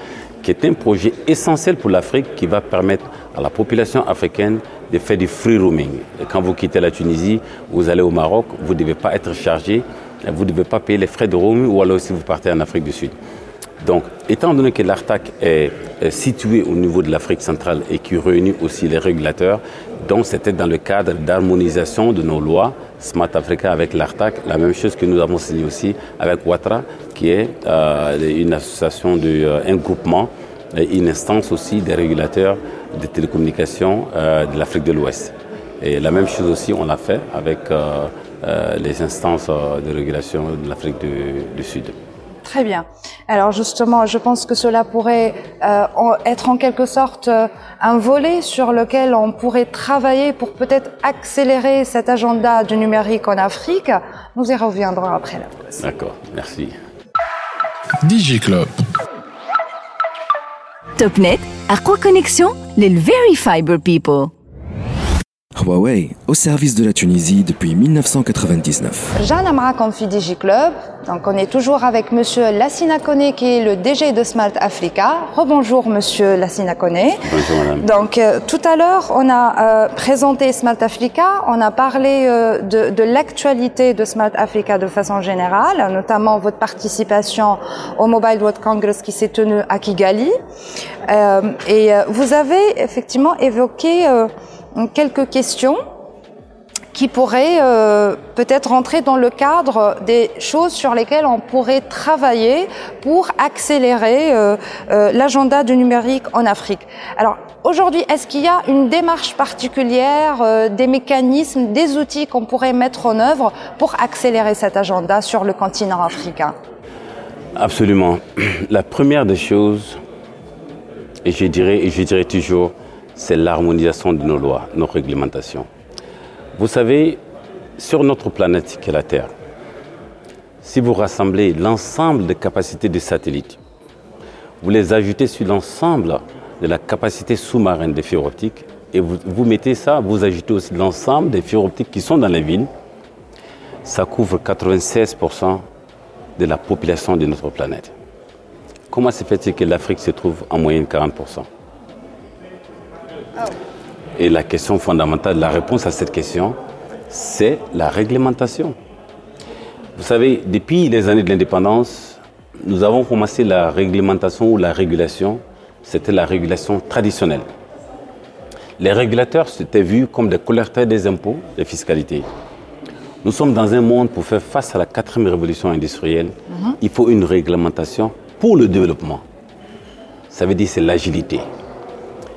qui est un projet essentiel pour l'Afrique qui va permettre à la population africaine de faire du free roaming. Quand vous quittez la Tunisie, vous allez au Maroc, vous ne devez pas être chargé, vous ne devez pas payer les frais de roaming ou alors si vous partez en Afrique du Sud. Donc, étant donné que l'ARTAC est, situé au niveau de l'Afrique centrale et qui réunit aussi les régulateurs, donc c'était dans le cadre d'harmonisation de nos lois Smart Africa avec l'ARTAC, la même chose que nous avons signé aussi avec Ouattara, qui est euh, une association, de, euh, un groupement, une instance aussi des régulateurs des télécommunications euh, de l'Afrique de l'Ouest. Et la même chose aussi, on l'a fait avec les instances de régulation de l'Afrique du Sud. Très bien. Alors justement, je pense que cela pourrait euh, être en quelque sorte euh, un volet sur lequel on pourrait travailler pour peut-être accélérer cet agenda du numérique en Afrique. Nous y reviendrons après la pause. D'accord, merci. DigiClub. TopNet, quoi connexion, les Very Fiber People. Huawei, au service de la Tunisie depuis 1999. Jeanne comme fi Club. Donc on est toujours avec monsieur Lassina Kone qui est le DG de Smart Africa. Rebonjour monsieur Lassina Kone. Bonjour madame. Donc euh, tout à l'heure on a euh, présenté Smart Africa, on a parlé euh, de, de l'actualité de Smart Africa de façon générale, notamment votre participation au Mobile World Congress qui s'est tenu à Kigali. et vous avez effectivement évoqué quelques questions qui pourraient euh, peut-être rentrer dans le cadre des choses sur lesquelles on pourrait travailler pour accélérer euh, euh, l'agenda du numérique en Afrique. Alors aujourd'hui, est-ce qu'il y a une démarche particulière, des mécanismes, des outils qu'on pourrait mettre en œuvre pour accélérer cet agenda sur le continent africain? Absolument. La première des choses, et je dirais, et je dirais toujours, c'est l'harmonisation de nos lois, nos réglementations. Vous savez, sur notre planète qui est la Terre, si vous rassemblez l'ensemble des capacités des satellites, vous les ajoutez sur l'ensemble de la capacité sous-marine des fibres optiques, et vous, mettez ça, vous ajoutez aussi l'ensemble des fibres optiques qui sont dans les villes, ça couvre 96% de la population de notre planète. Comment se fait-il que l'Afrique se trouve en moyenne 40% et la question fondamentale, la réponse à cette question, c'est la réglementation. Vous savez, depuis les années de l'indépendance, nous avons commencé la réglementation ou la régulation. C'était la régulation traditionnelle. Les régulateurs s'étaient vus comme des collecteurs des impôts, des fiscalités. Nous sommes dans un monde pour faire face à la quatrième révolution industrielle. Mhm. Il faut une réglementation pour le développement. Ça veut dire c'est l'agilité.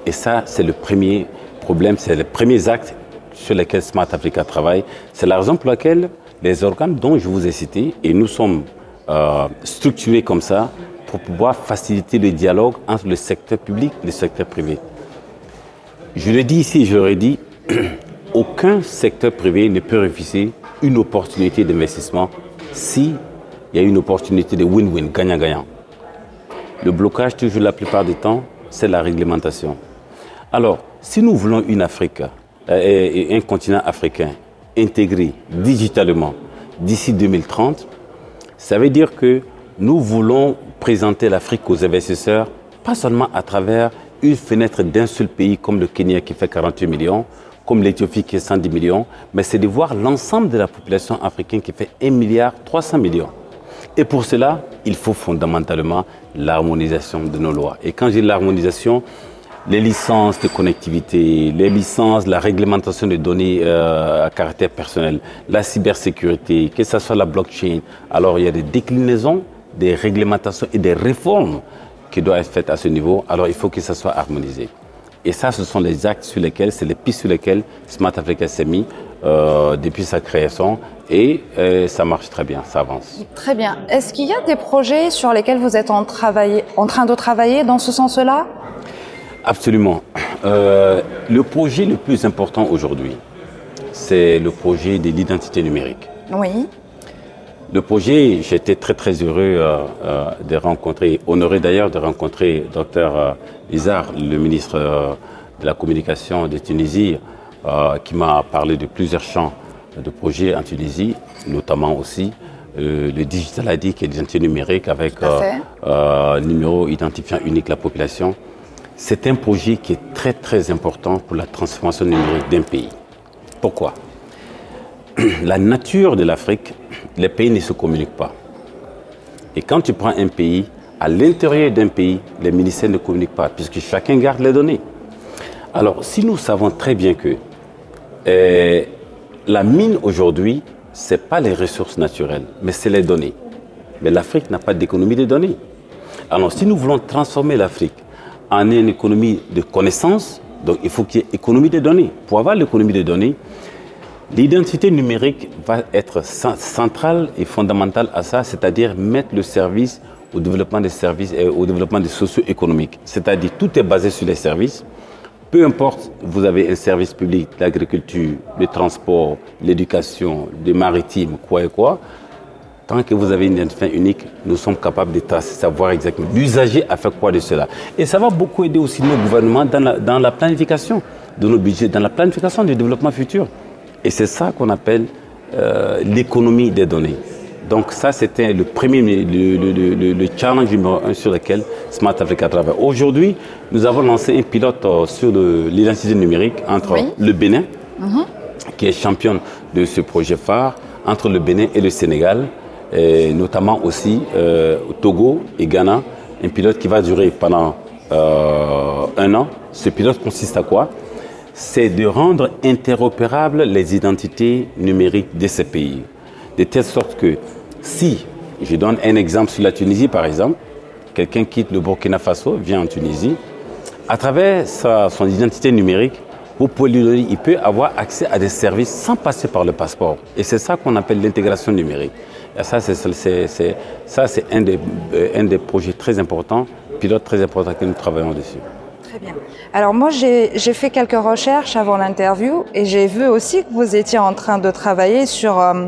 Et ça, c'est le premier problème, c'est les premiers actes sur lesquels Smart Africa travaille. C'est la raison pour laquelle les organes dont je vous ai cité, et nous sommes euh, structurés comme ça, pour pouvoir faciliter le dialogue entre le secteur public et le secteur privé. Je le dis ici, je l'aurais dit, aucun secteur privé ne peut refuser une opportunité d'investissement si il y a une opportunité de win-win, gagnant-gagnant. Le blocage, toujours la plupart du temps, c'est la réglementation. Alors, si nous voulons une Afrique, euh, et un continent africain intégré digitalement d'ici 2030, ça veut dire que nous voulons présenter l'Afrique aux investisseurs, pas seulement à travers une fenêtre d'un seul pays comme le Kenya qui fait 48 millions, comme l'Éthiopie qui est 110 millions, mais c'est de voir l'ensemble de la population africaine qui fait 1 milliard 300 millions. Et pour cela, il faut fondamentalement l'harmonisation de nos lois. Et quand j'ai l'harmonisation, les licences de connectivité, les licences, la réglementation des données euh, à caractère personnel, la cybersécurité, que ce soit la blockchain. Alors il y a des déclinaisons, des réglementations et des réformes qui doivent être faites à ce niveau. Alors il faut que ça soit harmonisé. Et ça, ce sont les actes sur lesquels, c'est les pistes sur lesquelles Smart Africa s'est mis euh, depuis sa création et euh, ça marche très bien, ça avance. Très bien. Est-ce qu'il y a des projets sur lesquels vous êtes en, en train de travailler dans ce sens-là? Absolument. Euh, le projet le plus important aujourd'hui, c'est le projet de l'identité numérique. Oui. Le projet, j'étais très très heureux euh, euh, de rencontrer, honoré d'ailleurs de rencontrer Dr Lizard, le ministre de la communication de Tunisie, qui m'a parlé de plusieurs champs de projets en Tunisie, notamment aussi le Digital ID, qui est l'identité numérique avec un numéro identifiant unique la population. C'est un projet qui est très très important pour la transformation numérique d'un pays. Pourquoi? La nature de l'Afrique, les pays ne se communiquent pas. Et quand tu prends un pays, à l'intérieur d'un pays, les ministères ne communiquent pas, puisque chacun garde les données. Alors, si nous savons très bien que eh, la mine aujourd'hui, ce n'est pas les ressources naturelles, mais c'est les données. Mais l'Afrique n'a pas d'économie de données. Alors, si nous voulons transformer l'Afrique en une économie de connaissances, donc il faut qu'il y ait économie de données. Pour avoir l'économie de données, l'identité numérique va être centrale et fondamentale à ça, c'est-à-dire mettre le service au développement des services et au développement des socio-économiques. C'est-à-dire tout est basé sur les services. Peu importe, vous avez un service public, l'agriculture, le transport, l'éducation, le maritime, quoi et quoi. Tant que vous avez une identité unique, nous sommes capables de tracer, savoir exactement l'usager a fait quoi de cela. Et ça va beaucoup aider aussi nos gouvernements dans la, dans la planification de nos budgets, dans la planification du développement futur. Et c'est ça qu'on appelle euh, l'économie des données. Donc ça, c'était le premier, le, le, challenge numéro un sur lequel Smart Africa travaille. Aujourd'hui, nous avons lancé un pilote euh, sur l'identité numérique entre le Bénin, mhm. qui est championne de ce projet phare, entre le Bénin et le Sénégal, notamment aussi euh, Togo et Ghana, un pilote qui va durer pendant euh, un an. Ce pilote consiste à quoi? C'est de rendre interopérables les identités numériques de ces pays. De telle sorte que si, je donne un exemple sur la Tunisie par exemple, quelqu'un quitte le Burkina Faso, vient en Tunisie, à travers son identité numérique, il peut avoir accès à des services sans passer par le passeport. Et c'est ça qu'on appelle l'intégration numérique. Ça, c'est, euh, un des projets très importants, pilote très important que nous travaillons dessus. Très bien. Alors moi, j'ai, fait quelques recherches avant l'interview et j'ai vu aussi que vous étiez en train de travailler sur... Euh,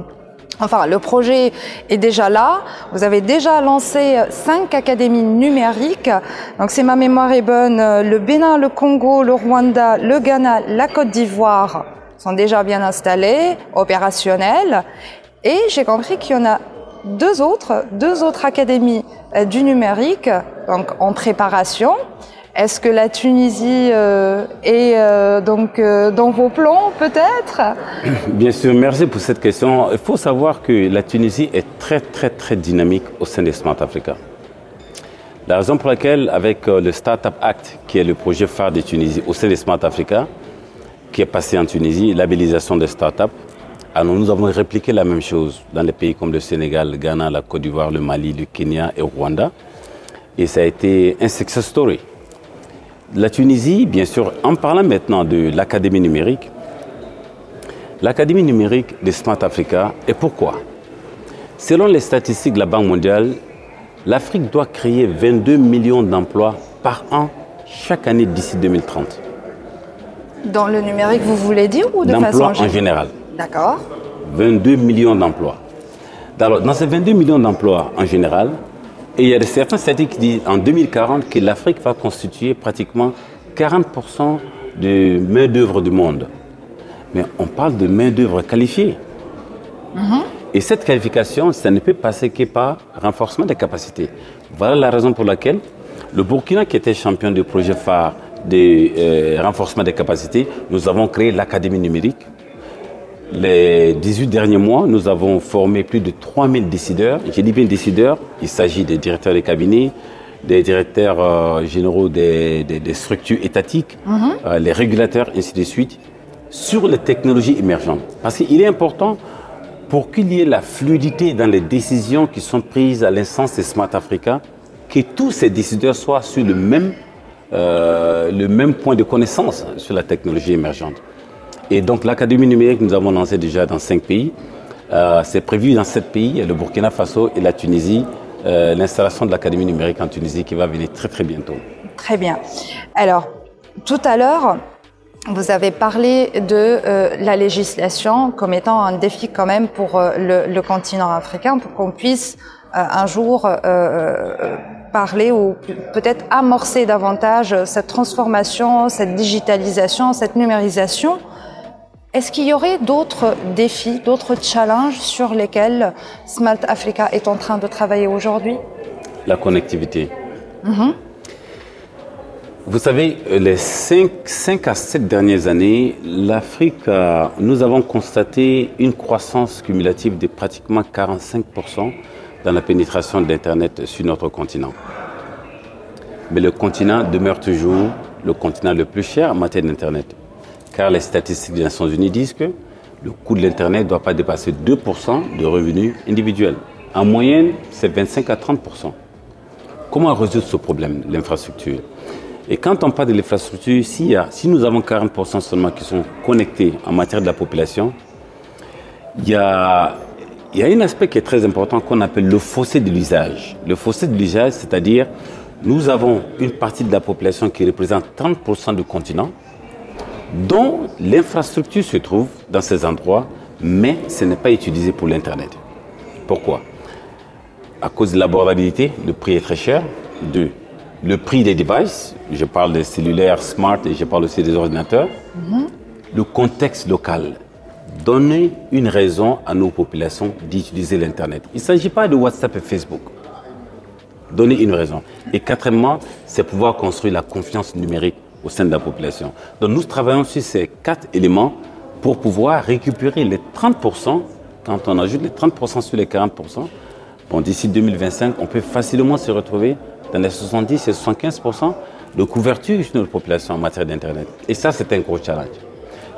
enfin, le projet est déjà là. Vous avez déjà lancé cinq académies numériques. Donc, si ma mémoire est bonne, le Bénin, le Congo, le Rwanda, le Ghana, la Côte d'Ivoire sont déjà bien installés, opérationnels. Et j'ai compris qu'il y en a deux autres, deux autres académies euh, du numérique, donc en préparation. Est-ce que la Tunisie euh, est euh, donc dans vos plans peut-être? Bien sûr, merci pour cette question. Il faut savoir que la Tunisie est très très très dynamique au sein des Smart Africa. La raison pour laquelle, avec le Startup Act, qui est le projet phare de Tunisie au sein des Smart Africa, qui est passé en Tunisie, labellisation des startups, alors nous avons répliqué la même chose dans les pays comme le Sénégal, le Ghana, la Côte d'Ivoire, le Mali, le Kenya et le Rwanda. Et ça a été un success story. La Tunisie, bien sûr, en parlant maintenant de l'Académie numérique, l'Académie numérique de Smart Africa, et pourquoi? Selon les statistiques de la Banque mondiale, l'Afrique doit créer 22 millions d'emplois par an chaque année d'ici 2030. Dans le numérique, vous voulez dire ou de façon en général. D'accord. 22 millions d'emplois. Alors, dans ces 22 millions d'emplois en général, et il y a certains statistiques qui disent en 2040 que l'Afrique va constituer pratiquement 40% de main-d'œuvre du monde. Mais on parle de main-d'œuvre qualifiée. Et cette qualification, ça ne peut passer que par renforcement des capacités. Voilà la raison pour laquelle le Burkina, qui était champion du projet phare de euh, renforcement des capacités, nous avons créé l'Académie numérique. Les 18 derniers mois, nous avons formé plus de 3000 décideurs. J'ai dit bien décideurs, il s'agit des directeurs de cabinet, des directeurs euh, généraux des, des- des structures étatiques, euh, les régulateurs, ainsi de suite, sur les technologies émergentes. Parce qu'il est important pour qu'il y ait la fluidité dans les décisions qui sont prises à l'instance de Smart Africa, que tous ces décideurs soient sur le même, euh, le même point de connaissance sur la technologie émergente. Et donc l'Académie numérique, nous avons lancé déjà dans cinq pays. Euh, C'est prévu dans sept pays, le Burkina Faso et la Tunisie, euh, l'installation de l'Académie numérique en Tunisie qui va venir très très bientôt. Très bien. Alors, tout à l'heure, vous avez parlé de euh, la législation comme étant un défi quand même pour le, continent africain, pour qu'on puisse un jour parler ou peut-être amorcer davantage cette transformation, cette digitalisation, cette numérisation. Est-ce qu'il y aurait d'autres défis, d'autres challenges sur lesquels Smart Africa est en train de travailler aujourd'hui? La connectivité. Vous savez, les 5, à 7 dernières années, l'Afrique, nous avons constaté une croissance cumulative de pratiquement 45% dans la pénétration d'Internet sur notre continent. Mais le continent demeure toujours le continent le plus cher en matière d'Internet. Car les statistiques des Nations Unies disent que le coût de l'Internet ne doit pas dépasser 2% de revenus individuels. En moyenne, c'est 25 à 30%. Comment résoudre ce problème, l'infrastructure? Et quand on parle de l'infrastructure, a- si nous avons 40% seulement qui sont connectés en matière de la population, il y a, y un aspect qui est très important qu'on appelle le fossé de l'usage. Le fossé de l'usage, c'est-à-dire nous avons une partie de la population qui représente 30% du continent, dont l'infrastructure se trouve dans ces endroits, mais ce n'est pas utilisé pour l'Internet. Pourquoi? À cause de l'abordabilité, le prix est très cher. Deux, le prix des devices, je parle des cellulaires smart et je parle aussi des ordinateurs. Le contexte local. Donner une raison à nos populations d'utiliser l'Internet. Il ne s'agit pas de WhatsApp et Facebook. Donner une raison. Et quatrièmement, c'est pouvoir construire la confiance numérique au sein de la population. Donc nous travaillons sur ces quatre éléments pour pouvoir récupérer les 30%, quand on ajoute les 30% sur les 40%, bon, d'ici 2025, on peut facilement se retrouver dans les 70 et 75% de couverture sur notre population en matière d'Internet. Et ça, c'est un gros challenge.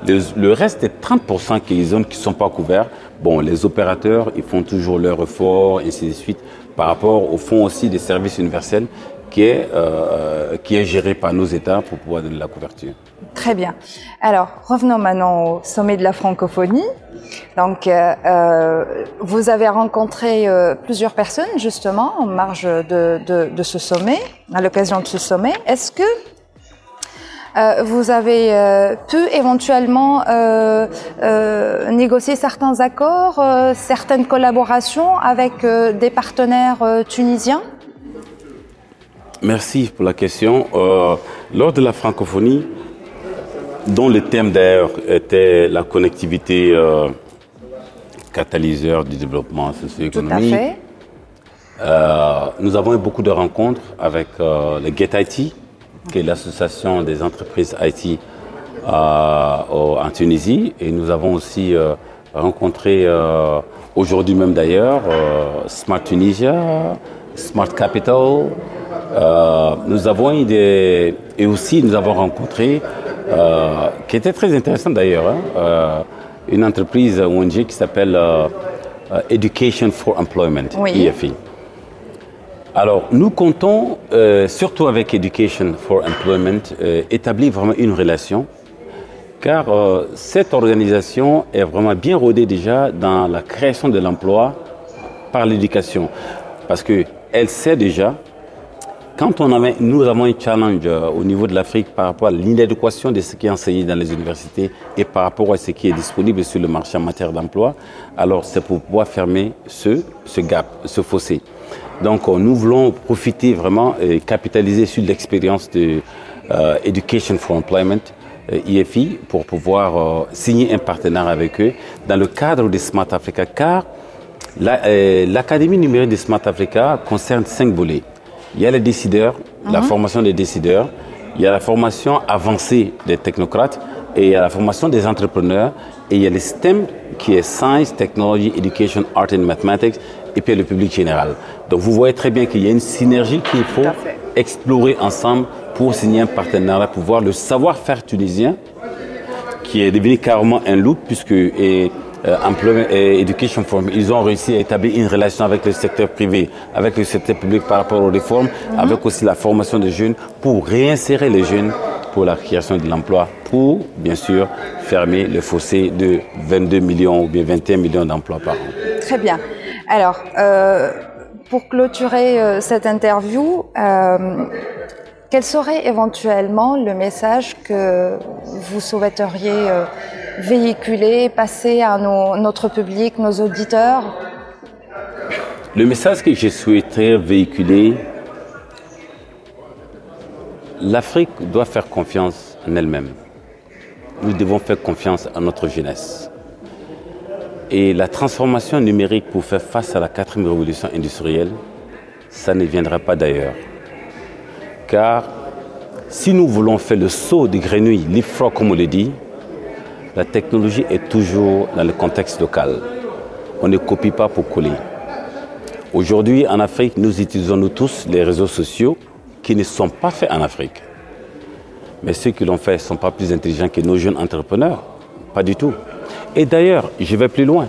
Le, reste des 30% qui, ne sont pas couverts, bon, les opérateurs, ils font toujours leur effort, ainsi de suite, par rapport au fonds aussi des services universels qui est, euh, qui est géré par nos États pour pouvoir donner la couverture. Très bien. Alors, revenons maintenant au sommet de la francophonie. Donc, euh, euh, vous avez rencontré euh, plusieurs personnes justement en marge de, ce sommet, à l'occasion de ce sommet. Est-ce que euh, vous avez euh, pu éventuellement euh, euh, négocier certains accords, euh, certaines collaborations avec euh, des partenaires euh, tunisiens? Merci pour la question. Euh, lors de la francophonie, dont le thème d'ailleurs était la connectivité euh, catalyseur du développement socio-économique. Euh, nous avons eu beaucoup de rencontres avec le Get IT, qui est l'association des entreprises IT en Tunisie. Et nous avons aussi rencontré, aujourd'hui même d'ailleurs, Smart Tunisia, Smart Capital. Euh, nous avons eu des... Et aussi, nous avons rencontré, euh, qui était très intéressant d'ailleurs, hein, euh, une entreprise ONG qui s'appelle Education for Employment, Oui. EFE. Alors, nous comptons, euh, surtout avec Education for Employment, euh, établir vraiment une relation, car euh, cette organisation est vraiment bien rodée déjà dans la création de l'emploi par l'éducation, parce qu'elle sait déjà quand on nous avons un challenge euh, au niveau de l'Afrique par rapport à l'inadéquation de ce qui est enseigné dans les universités et par rapport à ce qui est disponible sur le marché en matière d'emploi, alors c'est pour pouvoir fermer ce, ce gap, ce fossé. Donc euh, nous voulons profiter vraiment et capitaliser sur l'expérience de euh, Education for Employment, IFI, pour pouvoir signer un partenaire avec eux dans le cadre de Smart Africa, car l'Académie numérique de Smart Africa concerne cinq volets. Il y a les décideurs, la mhm. formation des décideurs, il y a la formation avancée des technocrates et il y a la formation des entrepreneurs et il y a le STEM qui est Science, Technology, Education, Art and Mathematics et puis le public général. Donc vous voyez très bien qu'il y a une synergie qu'il faut explorer ensemble pour signer un partenariat, pour voir le savoir-faire tunisien qui est devenu carrément un loup puisque et, euh, Employment Education Forum, ils ont réussi à établir une relation avec le secteur privé, avec le secteur public par rapport aux réformes, mhm. avec aussi la formation des jeunes pour réinsérer les jeunes pour la création de l'emploi, pour bien sûr fermer le fossé de 22 millions ou bien 21 millions d'emplois par an. Très bien. Alors, euh, pour clôturer euh, cette interview, euh, quel serait éventuellement le message que vous souhaiteriez véhiculer, passer à notre public, nos auditeurs Le message que je souhaiterais véhiculer, l'Afrique doit faire confiance en elle-même. Nous devons faire confiance à notre jeunesse. Et la transformation numérique pour faire face à la quatrième révolution industrielle, ça ne viendra pas d'ailleurs. Car si nous voulons faire le saut de grenouille, l'IFRO comme on le dit, la technologie est toujours dans le contexte local. On ne copie pas pour coller. Aujourd'hui, en Afrique, nous utilisons tous les réseaux sociaux qui ne sont pas faits en Afrique. Mais ceux qui l'ont fait ne sont pas plus intelligents que nos jeunes entrepreneurs. Pas du tout. Et d'ailleurs, je vais plus loin.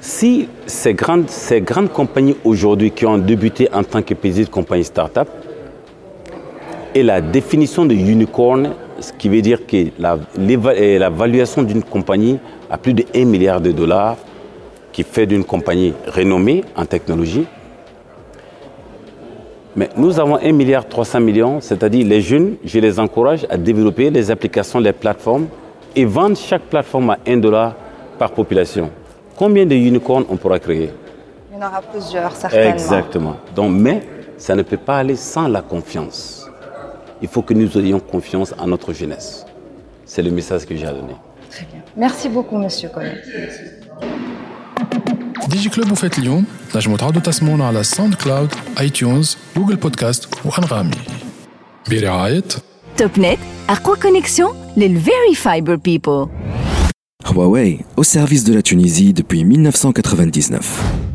Si ces grandes, ces grandes compagnies aujourd'hui qui ont débuté en tant que petites compagnies start-up et la définition de unicorn, ce qui veut dire que la, la valuation d'une compagnie à plus de 1 milliard de dollars, qui fait d'une compagnie renommée en technologie. Mais nous avons 1 milliard 300 millions, c'est-à-dire les jeunes, je les encourage à développer les applications, les plateformes et vendre chaque plateforme à 1 dollar par population. Combien de unicorns on pourra créer? Il y en aura plusieurs, certainement. Exactement. Donc, mais ça ne peut pas aller sans la confiance il faut que nous ayons confiance en notre jeunesse. C'est le message que j'ai à donner. Très bien. Merci beaucoup, Monsieur Collet. DigiClub وفات اليوم نجموا تعودوا تسمعونا على ساوند كلاود اي تيونز جوجل بودكاست وانغامي برعاية توب نت أقوى كونيكسيون للفيري فايبر بيبل Huawei, au service de la Tunisie depuis 1999.